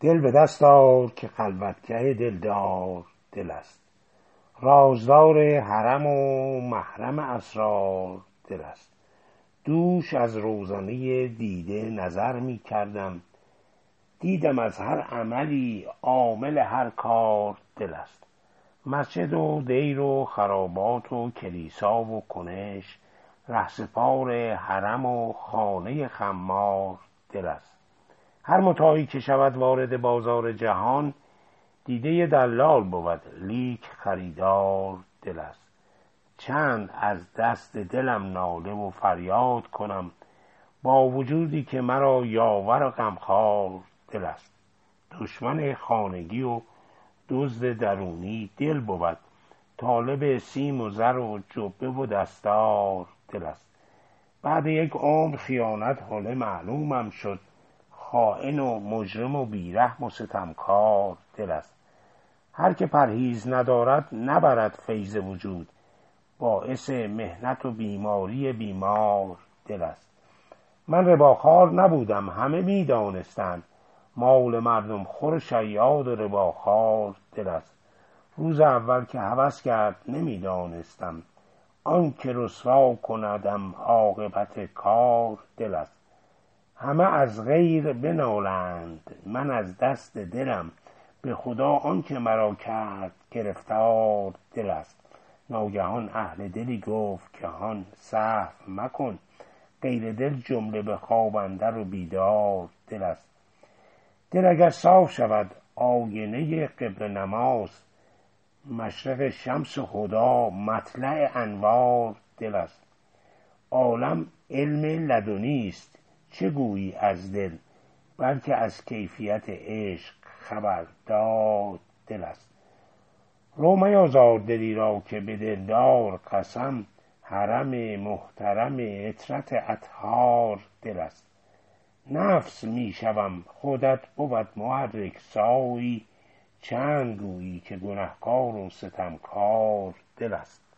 دل به دست آر که خلوتگه دلدار دل است. رازدار حرم و محرم اسرار دل است. دوش از روزنه دیده نظر می کردم. دیدم از هر عملی عامل هر کار دل است. مسجد و دیر و خرابات و کلیسا و کنش رهسپار حرم و خانه خمار دل است. هر متاعی که شود وارد بازار جهان دیده دلال بود. لیک خریدار دل است. چند از دست دلم ناله و فریاد کنم با وجودی که مرا یاور و غمخوار دل است. دشمن خانگی و دزد درونی دل بود. طالب سیم و زر و جبه و دستار دل است. بعد یک عمر خیانت حاله معلومم شد. خائن و مجرم و بیرحم و ستمکار دل است. هر که پرهیز ندارد نبرد فیض وجود. باعث مهنت و بیماری بیمار دل است. من رباخار نبودم همه می‌دانستند مال مردم خور شیاد و رباخار دل است. روز اول که هوس کرد نمی‌دانستم آنکه رسوا کندم عاقبت کار دل است. همه از غیر بنالند. من از دست دلم به خدا آنکه مرا کرد گرفتار دل است. ناگهان اهل دلی گفت که هان صحو مکن. غیر دل جمله به خواب اندر و بیدار دل است. دل اگر صاف شود آینه قبل نماز. مشرق شمس خدا مطلع انوار دل است. عالم علم لدنی است. چه گویی از دل؟ بلکه از کیفیت عشق خبر داد دل است. رو میازار دلی را که به دلدار قسم حرم محترم اطرت اطهار دل است. نفس می‌شوم خودت بود محرک سایی. چند گویی که گنهکار و ستمکار دل است.